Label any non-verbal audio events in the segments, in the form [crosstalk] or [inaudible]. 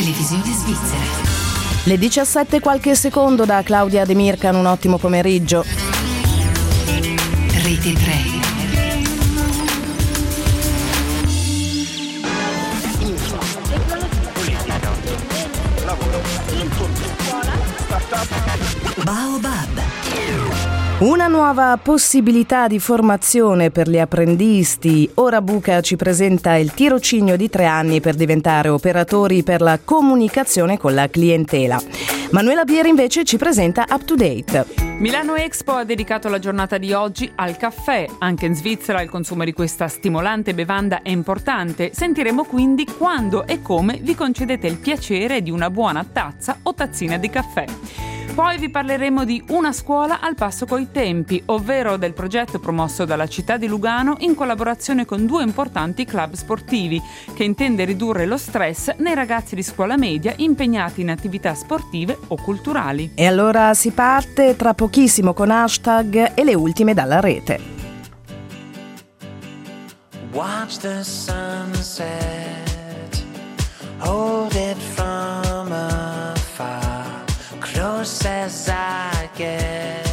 televisioni svizzere. Le 17 qualche secondo da Claudia De Mircan, un ottimo pomeriggio. Rete 3. Una nuova possibilità di formazione per gli apprendisti. Ora Buca ci presenta il tirocinio di tre anni per diventare operatori per la comunicazione con la clientela. Manuela Bieri invece ci presenta Up to Date. Milano Expo ha dedicato la giornata di oggi al caffè. Anche in Svizzera il consumo di questa stimolante bevanda è importante. Sentiremo quindi quando e come vi concedete il piacere di una buona tazza o tazzina di caffè. Poi vi parleremo di Una scuola al passo coi tempi, ovvero del progetto promosso dalla città di Lugano in collaborazione con due importanti club sportivi, che intende ridurre lo stress nei ragazzi di scuola media impegnati in attività sportive o culturali. E allora si parte tra pochissimo con hashtag e le ultime dalla rete. Watch the sunset, hold it from afar, as I get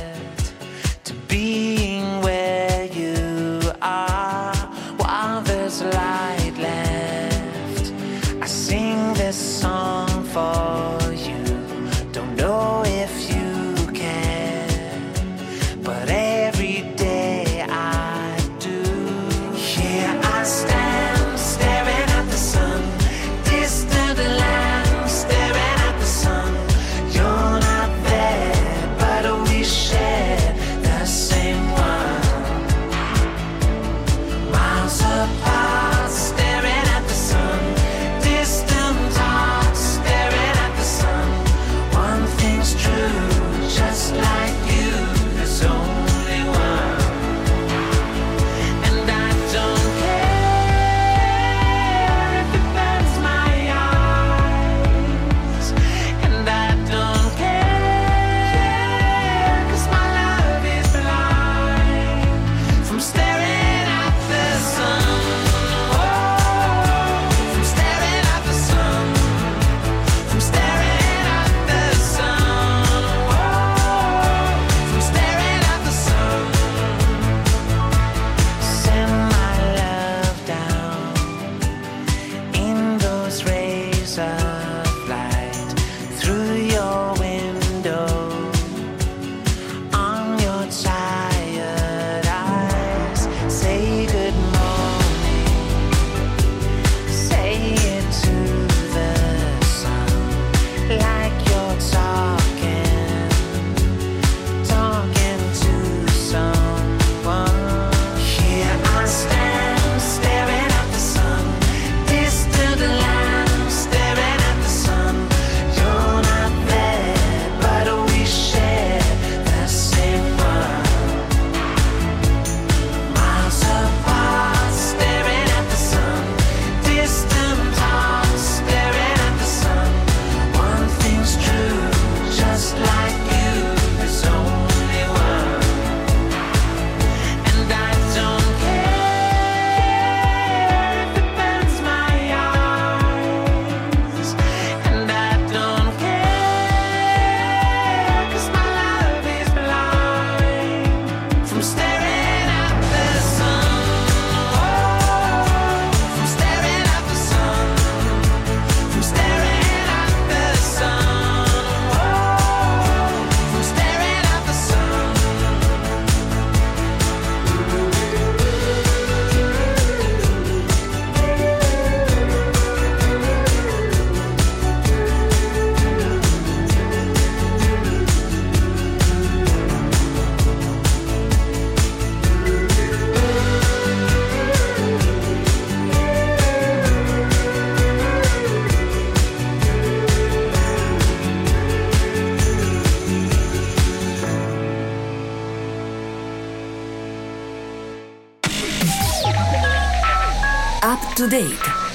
to date.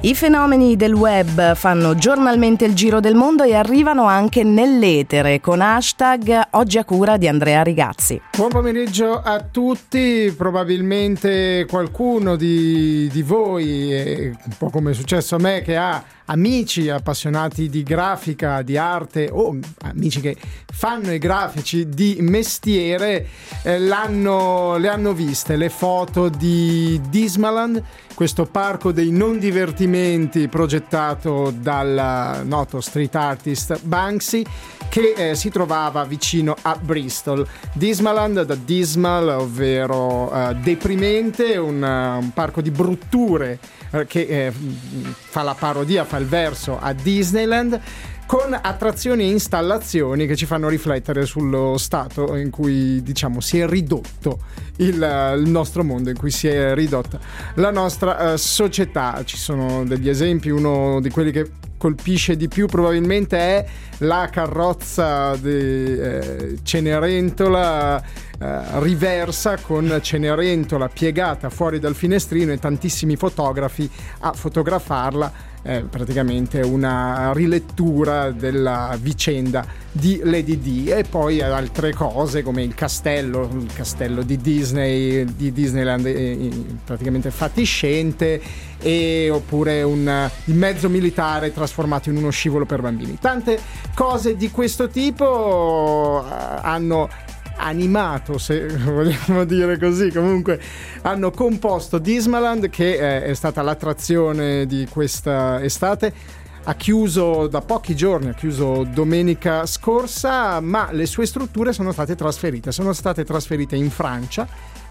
I fenomeni del web fanno giornalmente il giro del mondo e arrivano anche nell'etere con hashtag oggi a cura di Andrea Rigazzi. Buon pomeriggio a tutti, probabilmente qualcuno di, di voi, un po' come è successo a me, che ha amici appassionati di grafica, di arte o amici che fanno i grafici di mestiere eh, le hanno viste le foto di Dismaland, questo parco dei non divertimenti progettato dal noto street artist Banksy che eh, si trovava vicino a Bristol. Dismaland da dismal, ovvero eh, deprimente, un, un parco di brutture che eh, fa la parodia, fa il verso a Disneyland con attrazioni e installazioni che ci fanno riflettere sullo stato in cui diciamo si è ridotto il, il nostro mondo, in cui si è ridotta la nostra uh, società. Ci sono degli esempi, uno di quelli che colpisce di più probabilmente è la carrozza di eh, Cenerentola eh, riversa con Cenerentola piegata fuori dal finestrino e tantissimi fotografi a fotografarla eh, praticamente una rilettura della vicenda di Lady D e poi altre cose come il castello, il castello di Disney, di Disneyland eh, praticamente fatiscente e oppure un, il mezzo militare trasformato in uno scivolo per bambini. Tante cose di questo tipo eh, hanno animato, se [laughs] vogliamo dire così, comunque hanno composto Dismaland che è stata l'attrazione di questa estate. Ha chiuso da pochi giorni, ha chiuso domenica scorsa, ma le sue strutture sono state trasferite. Sono state trasferite in Francia,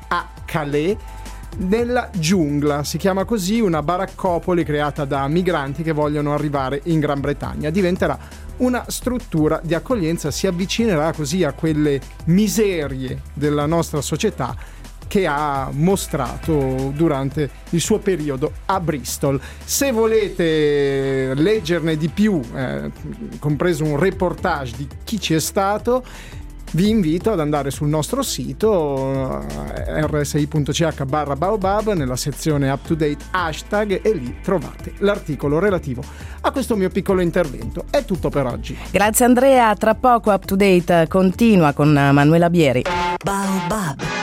a Calais, nella giungla. Si chiama così una baraccopoli creata da migranti che vogliono arrivare in Gran Bretagna. Diventerà una struttura di accoglienza, si avvicinerà così a quelle miserie della nostra società che ha mostrato durante il suo periodo a Bristol. Se volete leggerne di più, eh, compreso un reportage di chi ci è stato, vi invito ad andare sul nostro sito rsi.ch barra baobab nella sezione up to date hashtag e lì trovate l'articolo relativo a questo mio piccolo intervento. È tutto per oggi. Grazie Andrea, tra poco up to date continua con Manuela Bieri. Baobab.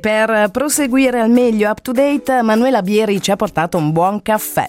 Per proseguire al meglio up to date, Manuela Bieri ci ha portato un buon caffè.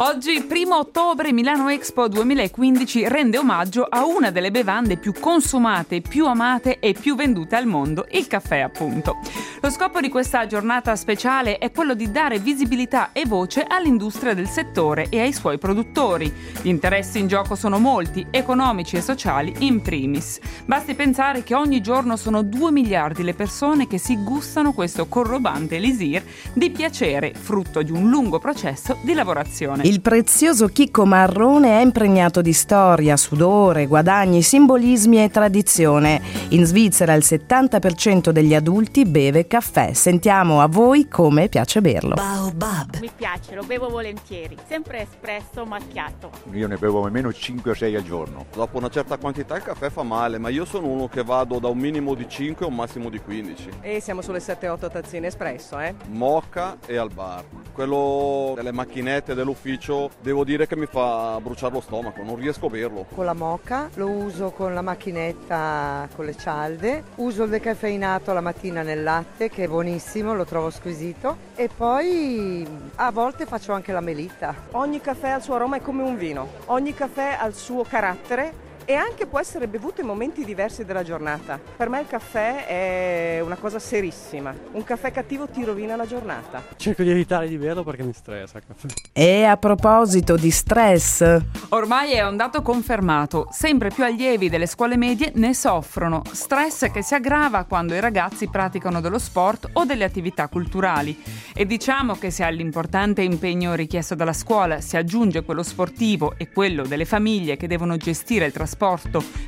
Oggi, 1 ottobre, Milano Expo 2015 rende omaggio a una delle bevande più consumate, più amate e più vendute al mondo, il caffè appunto. Lo scopo di questa giornata speciale è quello di dare visibilità e voce all'industria del settore e ai suoi produttori. Gli interessi in gioco sono molti, economici e sociali in primis. Basti pensare che ogni giorno sono 2 miliardi le persone che si gustano questo corrobante elisir di piacere, frutto di un lungo processo di lavorazione. Il prezioso chicco marrone è impregnato di storia, sudore, guadagni, simbolismi e tradizione. In Svizzera il 70% degli adulti beve caffè. Sentiamo a voi come piace berlo. Baobab. Mi piace, lo bevo volentieri, sempre espresso macchiato. Io ne bevo almeno 5 o 6 al giorno. Dopo una certa quantità il caffè fa male, ma io sono uno che vado da un minimo di 5 a un massimo di 15. E siamo sulle 7-8 tazzine espresso, eh? Moca e al bar. Quello delle macchinette dell'ufficio devo dire che mi fa bruciare lo stomaco, non riesco a berlo. Con la moca, lo uso con la macchinetta con le cialde, uso il decaffeinato la mattina nel latte che è buonissimo, lo trovo squisito e poi a volte faccio anche la melita. Ogni caffè ha il suo aroma è come un vino, ogni caffè ha il suo carattere e anche può essere bevuto in momenti diversi della giornata. Per me il caffè è una cosa serissima. Un caffè cattivo ti rovina la giornata. Cerco di evitare di berlo perché mi stressa il caffè. E a proposito di stress, Ormai è un dato confermato, sempre più allievi delle scuole medie ne soffrono, stress che si aggrava quando i ragazzi praticano dello sport o delle attività culturali. E diciamo che se all'importante impegno richiesto dalla scuola si aggiunge quello sportivo e quello delle famiglie che devono gestire il trasporto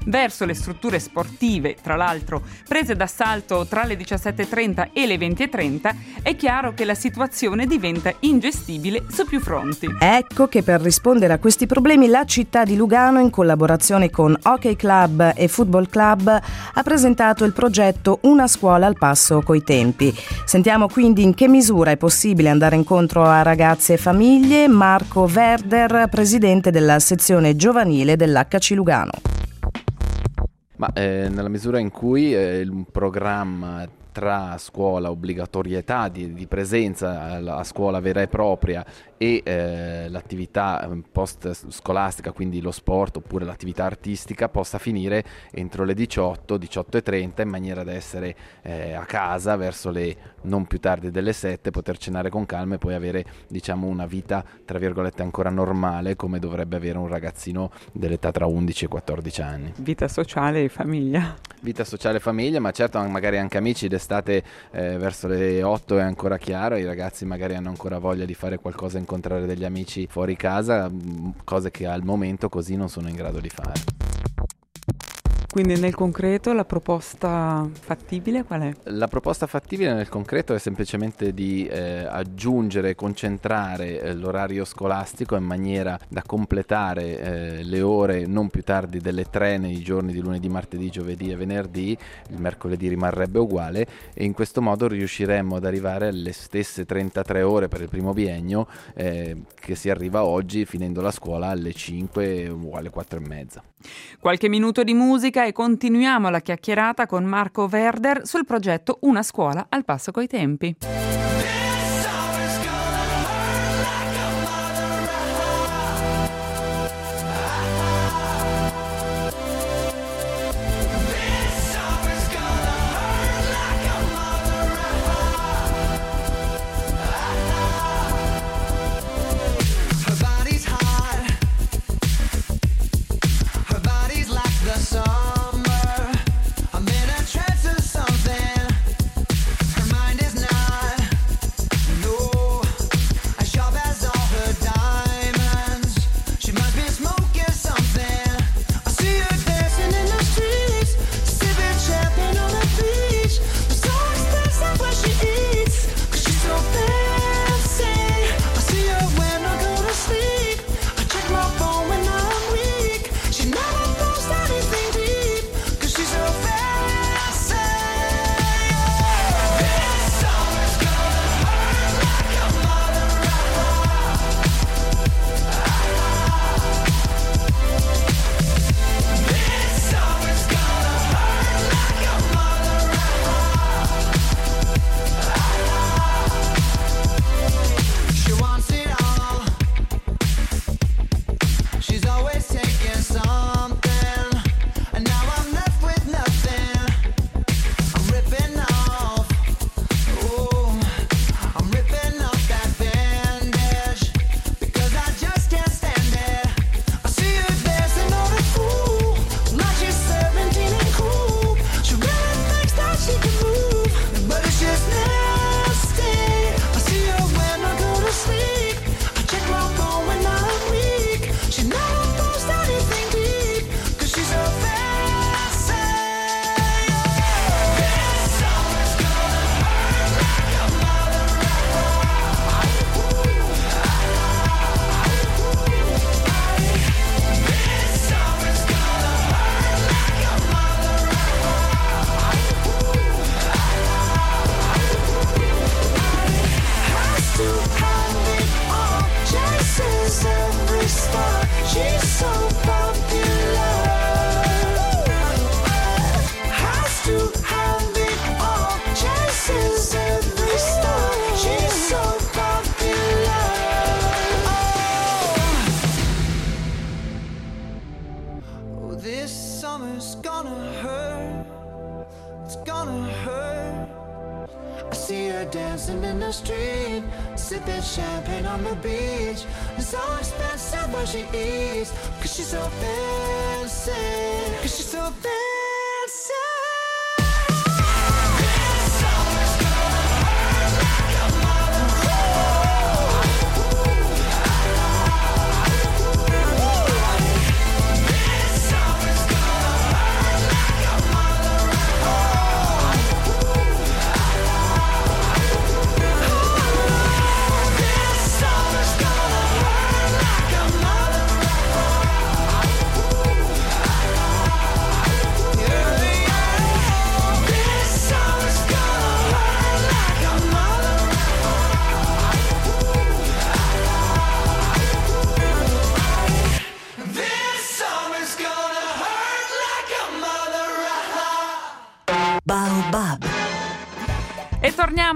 verso le strutture sportive, tra l'altro prese d'assalto tra le 17.30 e le 20.30, è chiaro che la situazione diventa ingestibile su più fronti. ecco che per rispondere a questi problemi la città di Lugano, in collaborazione con Hockey Club e Football Club, ha presentato il progetto Una scuola al passo coi tempi. Sentiamo quindi in che misura è possibile andare incontro a ragazzi e famiglie. Marco Verder, presidente della sezione giovanile dell'HC Lugano. Ma eh, nella misura in cui eh, un programma tra scuola, obbligatorietà di, di presenza a scuola vera e propria e eh, l'attività eh, post scolastica, quindi lo sport oppure l'attività artistica, possa finire entro le 18, 18.30 in maniera da essere eh, a casa verso le non più tardi delle 7, poter cenare con calma e poi avere diciamo una vita tra virgolette ancora normale come dovrebbe avere un ragazzino dell'età tra 11 e 14 anni. Vita sociale e famiglia. Vita sociale e famiglia, ma certo magari anche amici d'estate eh, verso le 8 è ancora chiaro, i ragazzi magari hanno ancora voglia di fare qualcosa, incontrare degli amici fuori casa, mh, cose che al momento così non sono in grado di fare. Quindi nel concreto la proposta fattibile qual è? La proposta fattibile nel concreto è semplicemente di eh, aggiungere concentrare eh, l'orario scolastico in maniera da completare eh, le ore non più tardi delle 3 nei giorni di lunedì, martedì, giovedì e venerdì, il mercoledì rimarrebbe uguale e in questo modo riusciremmo ad arrivare alle stesse 33 ore per il primo biennio eh, che si arriva oggi finendo la scuola alle 5 o alle 4 e mezza. Qualche minuto di musica e continuiamo la chiacchierata con Marco Verder sul progetto Una scuola al passo coi tempi. In the street, sipping champagne on the beach. It's so expensive what she eats, cause she's so fancy. Cause she's so fancy.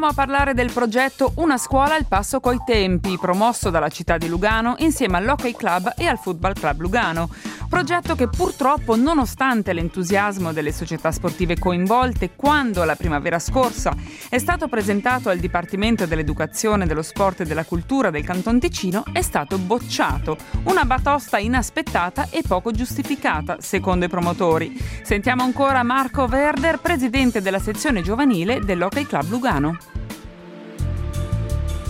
Torniamo a parlare del progetto Una scuola al passo coi tempi, promosso dalla città di Lugano insieme all'Hockey Club e al Football Club Lugano. Progetto che purtroppo, nonostante l'entusiasmo delle società sportive coinvolte, quando la primavera scorsa è stato presentato al Dipartimento dell'Educazione, dello Sport e della Cultura del Canton Ticino, è stato bocciato. Una batosta inaspettata e poco giustificata, secondo i promotori. Sentiamo ancora Marco Verder, presidente della sezione giovanile dell'Hockey Club Lugano.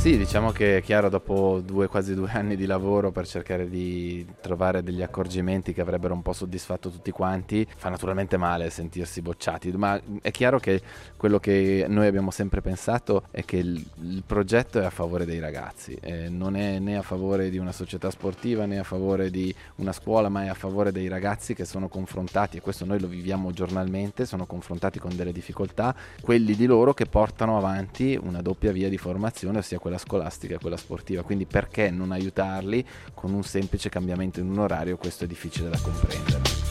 Sì, diciamo che è chiaro dopo due, quasi due [laughs] anni di lavoro per cercare di trovare degli accorgimenti che avrebbero un po' soddisfatto tutti quanti, fa naturalmente male sentirsi bocciati, ma è chiaro che quello che noi abbiamo sempre pensato è che il, il progetto è a favore dei ragazzi, eh, non è né a favore di una società sportiva né a favore di una scuola, ma è a favore dei ragazzi che sono confrontati, e questo noi lo viviamo giornalmente, sono confrontati con delle difficoltà, quelli di loro che portano avanti una doppia via di formazione, ossia quella scolastica e quella sportiva. Quindi perché non aiutarli con un semplice cambiamento in un orario? Questo è difficile da comprendere.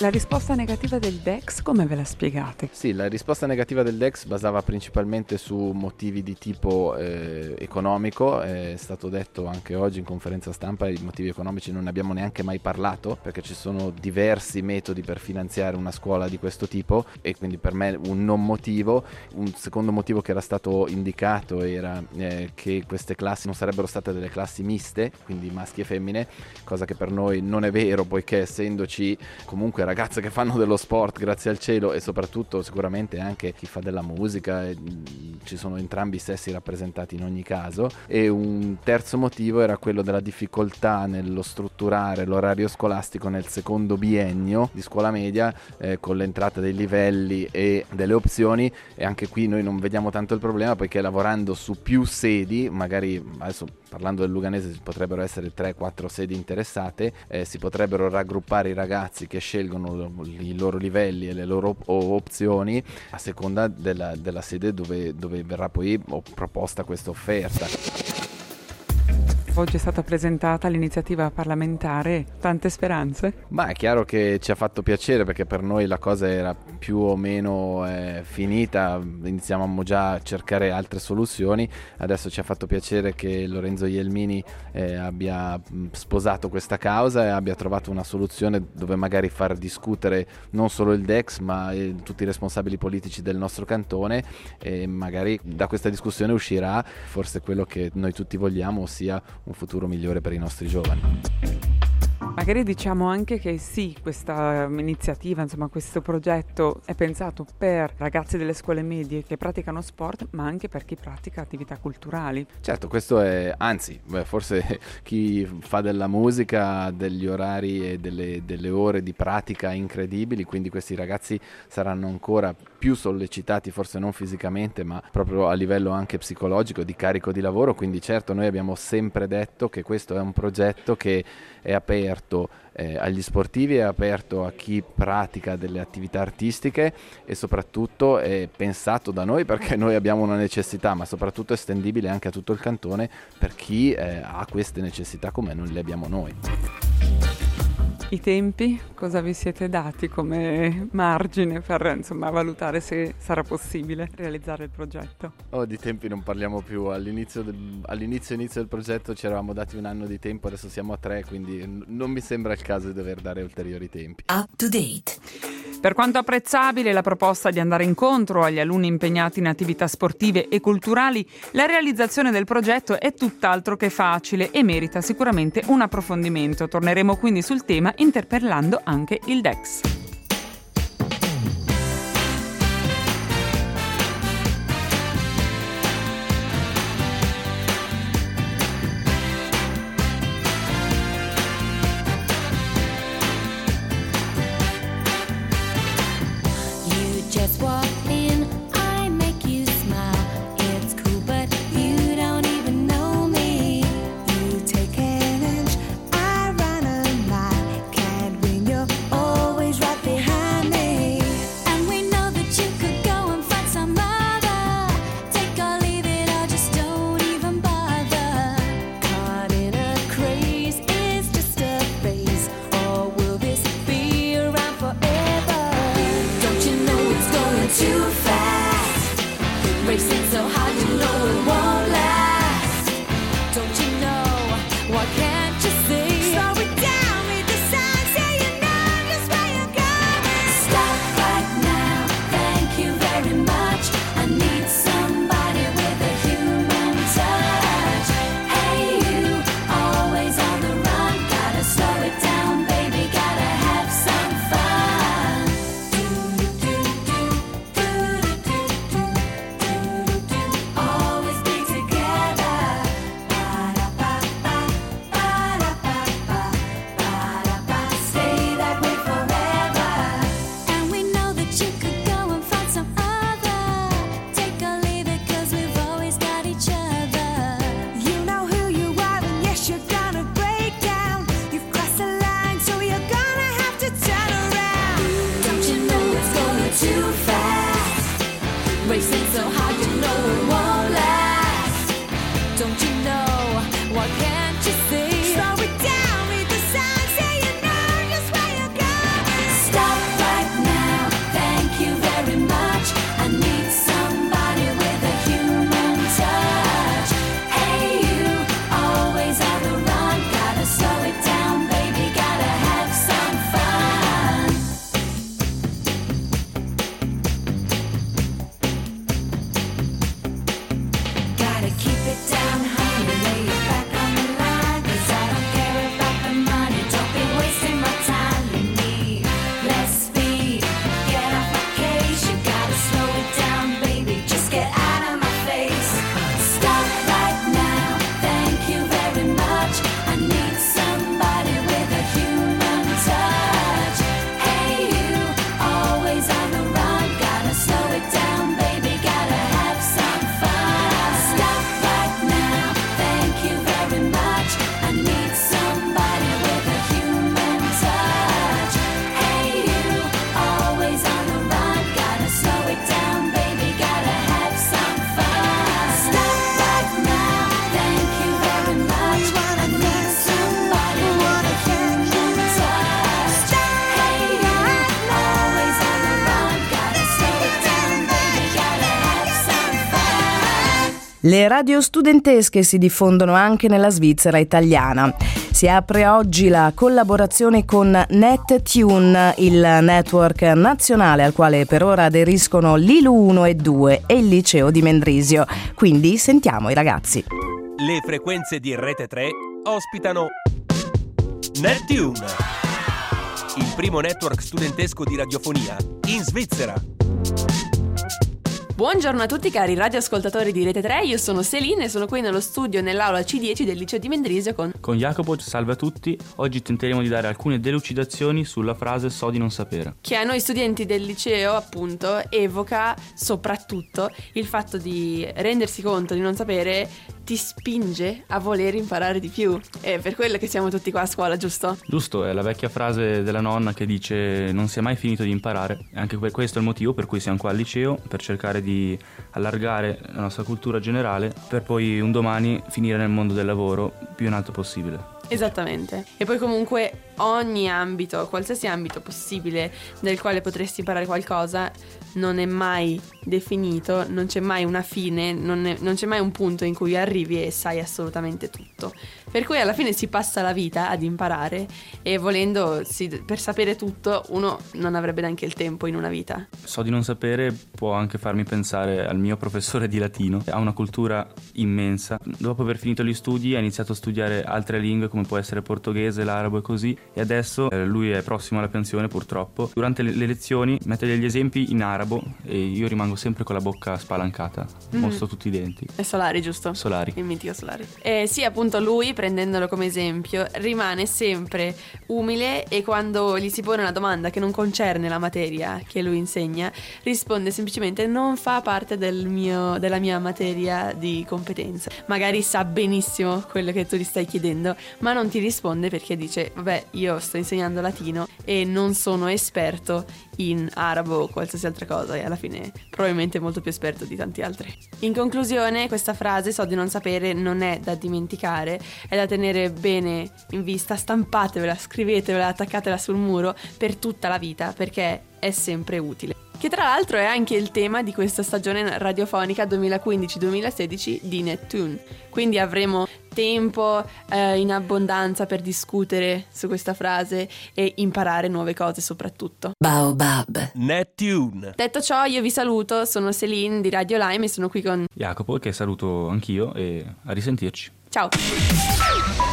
La risposta negativa del DEX come ve la spiegate? Sì, la risposta negativa del DEX basava principalmente su motivi di tipo eh, economico, è stato detto anche oggi in conferenza stampa, i motivi economici non ne abbiamo neanche mai parlato perché ci sono diversi metodi per finanziare una scuola di questo tipo e quindi per me un non motivo. Un secondo motivo che era stato indicato era eh, che queste classi non sarebbero state delle classi miste, quindi maschi e femmine, cosa che per noi non è vero poiché essendoci comunque ragazze che fanno dello sport, grazie al cielo, e soprattutto sicuramente anche chi fa della musica, e, mh, ci sono entrambi i sessi rappresentati in ogni caso. E un terzo motivo era quello della difficoltà nello strutturare l'orario scolastico nel secondo biennio di scuola media eh, con l'entrata dei livelli e delle opzioni e anche qui noi non vediamo tanto il problema perché lavorando su più sedi, magari adesso parlando del Luganese ci potrebbero essere 3-4 sedi interessate, eh, si potrebbero raggruppare i ragazzi che scelgono i loro livelli e le loro opzioni a seconda della, della sede dove, dove verrà poi proposta questa offerta. Oggi è stata presentata l'iniziativa parlamentare, tante speranze? Ma è chiaro che ci ha fatto piacere perché per noi la cosa era più o meno eh, finita, iniziavamo già a cercare altre soluzioni, adesso ci ha fatto piacere che Lorenzo Ielmini eh, abbia mh, sposato questa causa e abbia trovato una soluzione dove magari far discutere non solo il DEX ma eh, tutti i responsabili politici del nostro cantone. E magari da questa discussione uscirà forse quello che noi tutti vogliamo, ossia un futuro migliore per i nostri giovani. Magari diciamo anche che sì, questa um, iniziativa, insomma questo progetto è pensato per ragazzi delle scuole medie che praticano sport, ma anche per chi pratica attività culturali. Certo, questo è, anzi, beh, forse [laughs] chi fa della musica ha degli orari e delle, delle ore di pratica incredibili, quindi questi ragazzi saranno ancora più sollecitati, forse non fisicamente, ma proprio a livello anche psicologico, di carico di lavoro. Quindi certo, noi abbiamo sempre detto che questo è un progetto che è aperto aperto eh, agli sportivi, è aperto a chi pratica delle attività artistiche e soprattutto è pensato da noi perché noi abbiamo una necessità, ma soprattutto estendibile anche a tutto il cantone per chi eh, ha queste necessità come non le abbiamo noi. I tempi, cosa vi siete dati come margine per insomma, valutare se sarà possibile realizzare il progetto? Oh, di tempi non parliamo più, all'inizio, del- all'inizio inizio del progetto ci eravamo dati un anno di tempo, adesso siamo a tre, quindi n- non mi sembra il caso di dover dare ulteriori tempi. Up to date. Per quanto apprezzabile la proposta di andare incontro agli alunni impegnati in attività sportive e culturali, la realizzazione del progetto è tutt'altro che facile e merita sicuramente un approfondimento. Torneremo quindi sul tema interpellando anche il DEX. Le radio studentesche si diffondono anche nella Svizzera italiana. Si apre oggi la collaborazione con NetTune, il network nazionale al quale per ora aderiscono l'ILU 1 e 2 e il liceo di Mendrisio. Quindi sentiamo i ragazzi. Le frequenze di Rete 3 ospitano Neptune, il primo network studentesco di radiofonia in Svizzera. Buongiorno a tutti cari radioascoltatori di Rete 3, io sono Celine e sono qui nello studio nell'aula C10 del liceo di Mendrisio con Con Jacopo, salve a tutti. Oggi tenteremo di dare alcune delucidazioni sulla frase so di non sapere. che a noi studenti del liceo appunto evoca soprattutto il fatto di rendersi conto di non sapere ti spinge a voler imparare di più. È per quello che siamo tutti qua a scuola, giusto? Giusto, è la vecchia frase della nonna che dice non si è mai finito di imparare. E anche que- questo è il motivo per cui siamo qua al liceo, per cercare di allargare la nostra cultura generale, per poi un domani finire nel mondo del lavoro più in alto possibile. Esattamente. E poi comunque ogni ambito, qualsiasi ambito possibile nel quale potresti imparare qualcosa, non è mai definito, non c'è mai una fine, non, è- non c'è mai un punto in cui arrivi e sai assolutamente tutto. Per cui alla fine si passa la vita ad imparare e volendo, si- per sapere tutto, uno non avrebbe neanche il tempo in una vita. So di non sapere può anche farmi pensare al mio professore di latino, ha una cultura immensa. Dopo aver finito gli studi ha iniziato a studiare altre lingue come può essere portoghese, l'arabo e così e adesso eh, lui è prossimo alla pensione purtroppo. Durante le, le lezioni mette degli esempi in arabo e io rimango sempre con la bocca spalancata, Mhm. mostro tutti i denti. È Solari, giusto? Solari. Il mitico Solari. Eh, sì, appunto lui, prendendolo come esempio, rimane sempre umile e quando gli si pone una domanda che non concerne la materia che lui insegna, risponde semplicemente non fa parte del mio- della mia materia di competenza. Magari sa benissimo quello che tu gli stai chiedendo, ma non ti risponde perché dice, vabbè, io sto insegnando latino e non sono esperto in arabo o qualsiasi altra cosa e alla fine probabilmente molto più esperto di tanti altri. In conclusione, questa frase so di non sapere non è da dimenticare, è da tenere bene in vista, stampatevela, scrivetevela, attaccatela sul muro per tutta la vita perché è sempre utile. Che tra l'altro è anche il tema di questa stagione radiofonica 2015-2016 di Neptune. Quindi avremo tempo eh, in abbondanza per discutere su questa frase e imparare nuove cose soprattutto. Baobab. Neptune. Detto ciò, io vi saluto, sono Celine di Radio Lime e sono qui con... Jacopo che saluto anch'io e a risentirci. Ciao!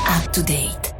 Up to date.